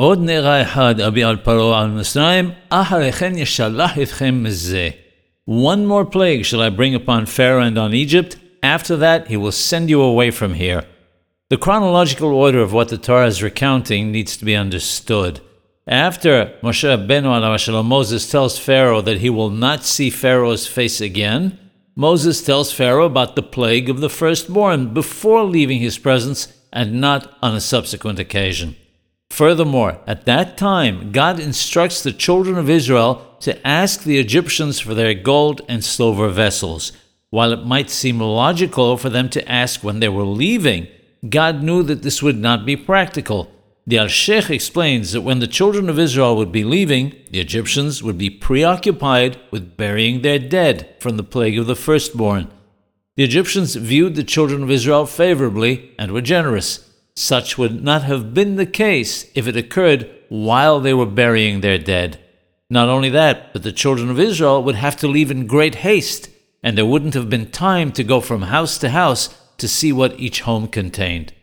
עוד נראה אחד אביא על פרעה על מצרים, אחרי כן ישלח אתכם מזה. One more plague shall I bring upon Pharaoh and on Egypt. After that, he will send you away from here. The chronological order of what the Torah is recounting needs to be understood. After Moshe Rabbeinu Moses tells Pharaoh that he will not see Pharaoh's face again, Moses tells Pharaoh about the plague of the firstborn before leaving his presence and not on a subsequent occasion. Furthermore, at that time, God instructs the children of Israel to ask the Egyptians for their gold and silver vessels. While it might seem logical for them to ask when they were leaving, God knew that this would not be practical. The Alshich explains that when the children of Israel would be leaving, the Egyptians would be preoccupied with burying their dead from the plague of the firstborn. The Egyptians viewed the children of Israel favorably and were generous. Such would not have been the case if it occurred while they were burying their dead. Not only that, but the children of Israel would have to leave in great haste, and there wouldn't have been time to go from house to house to see what each home contained.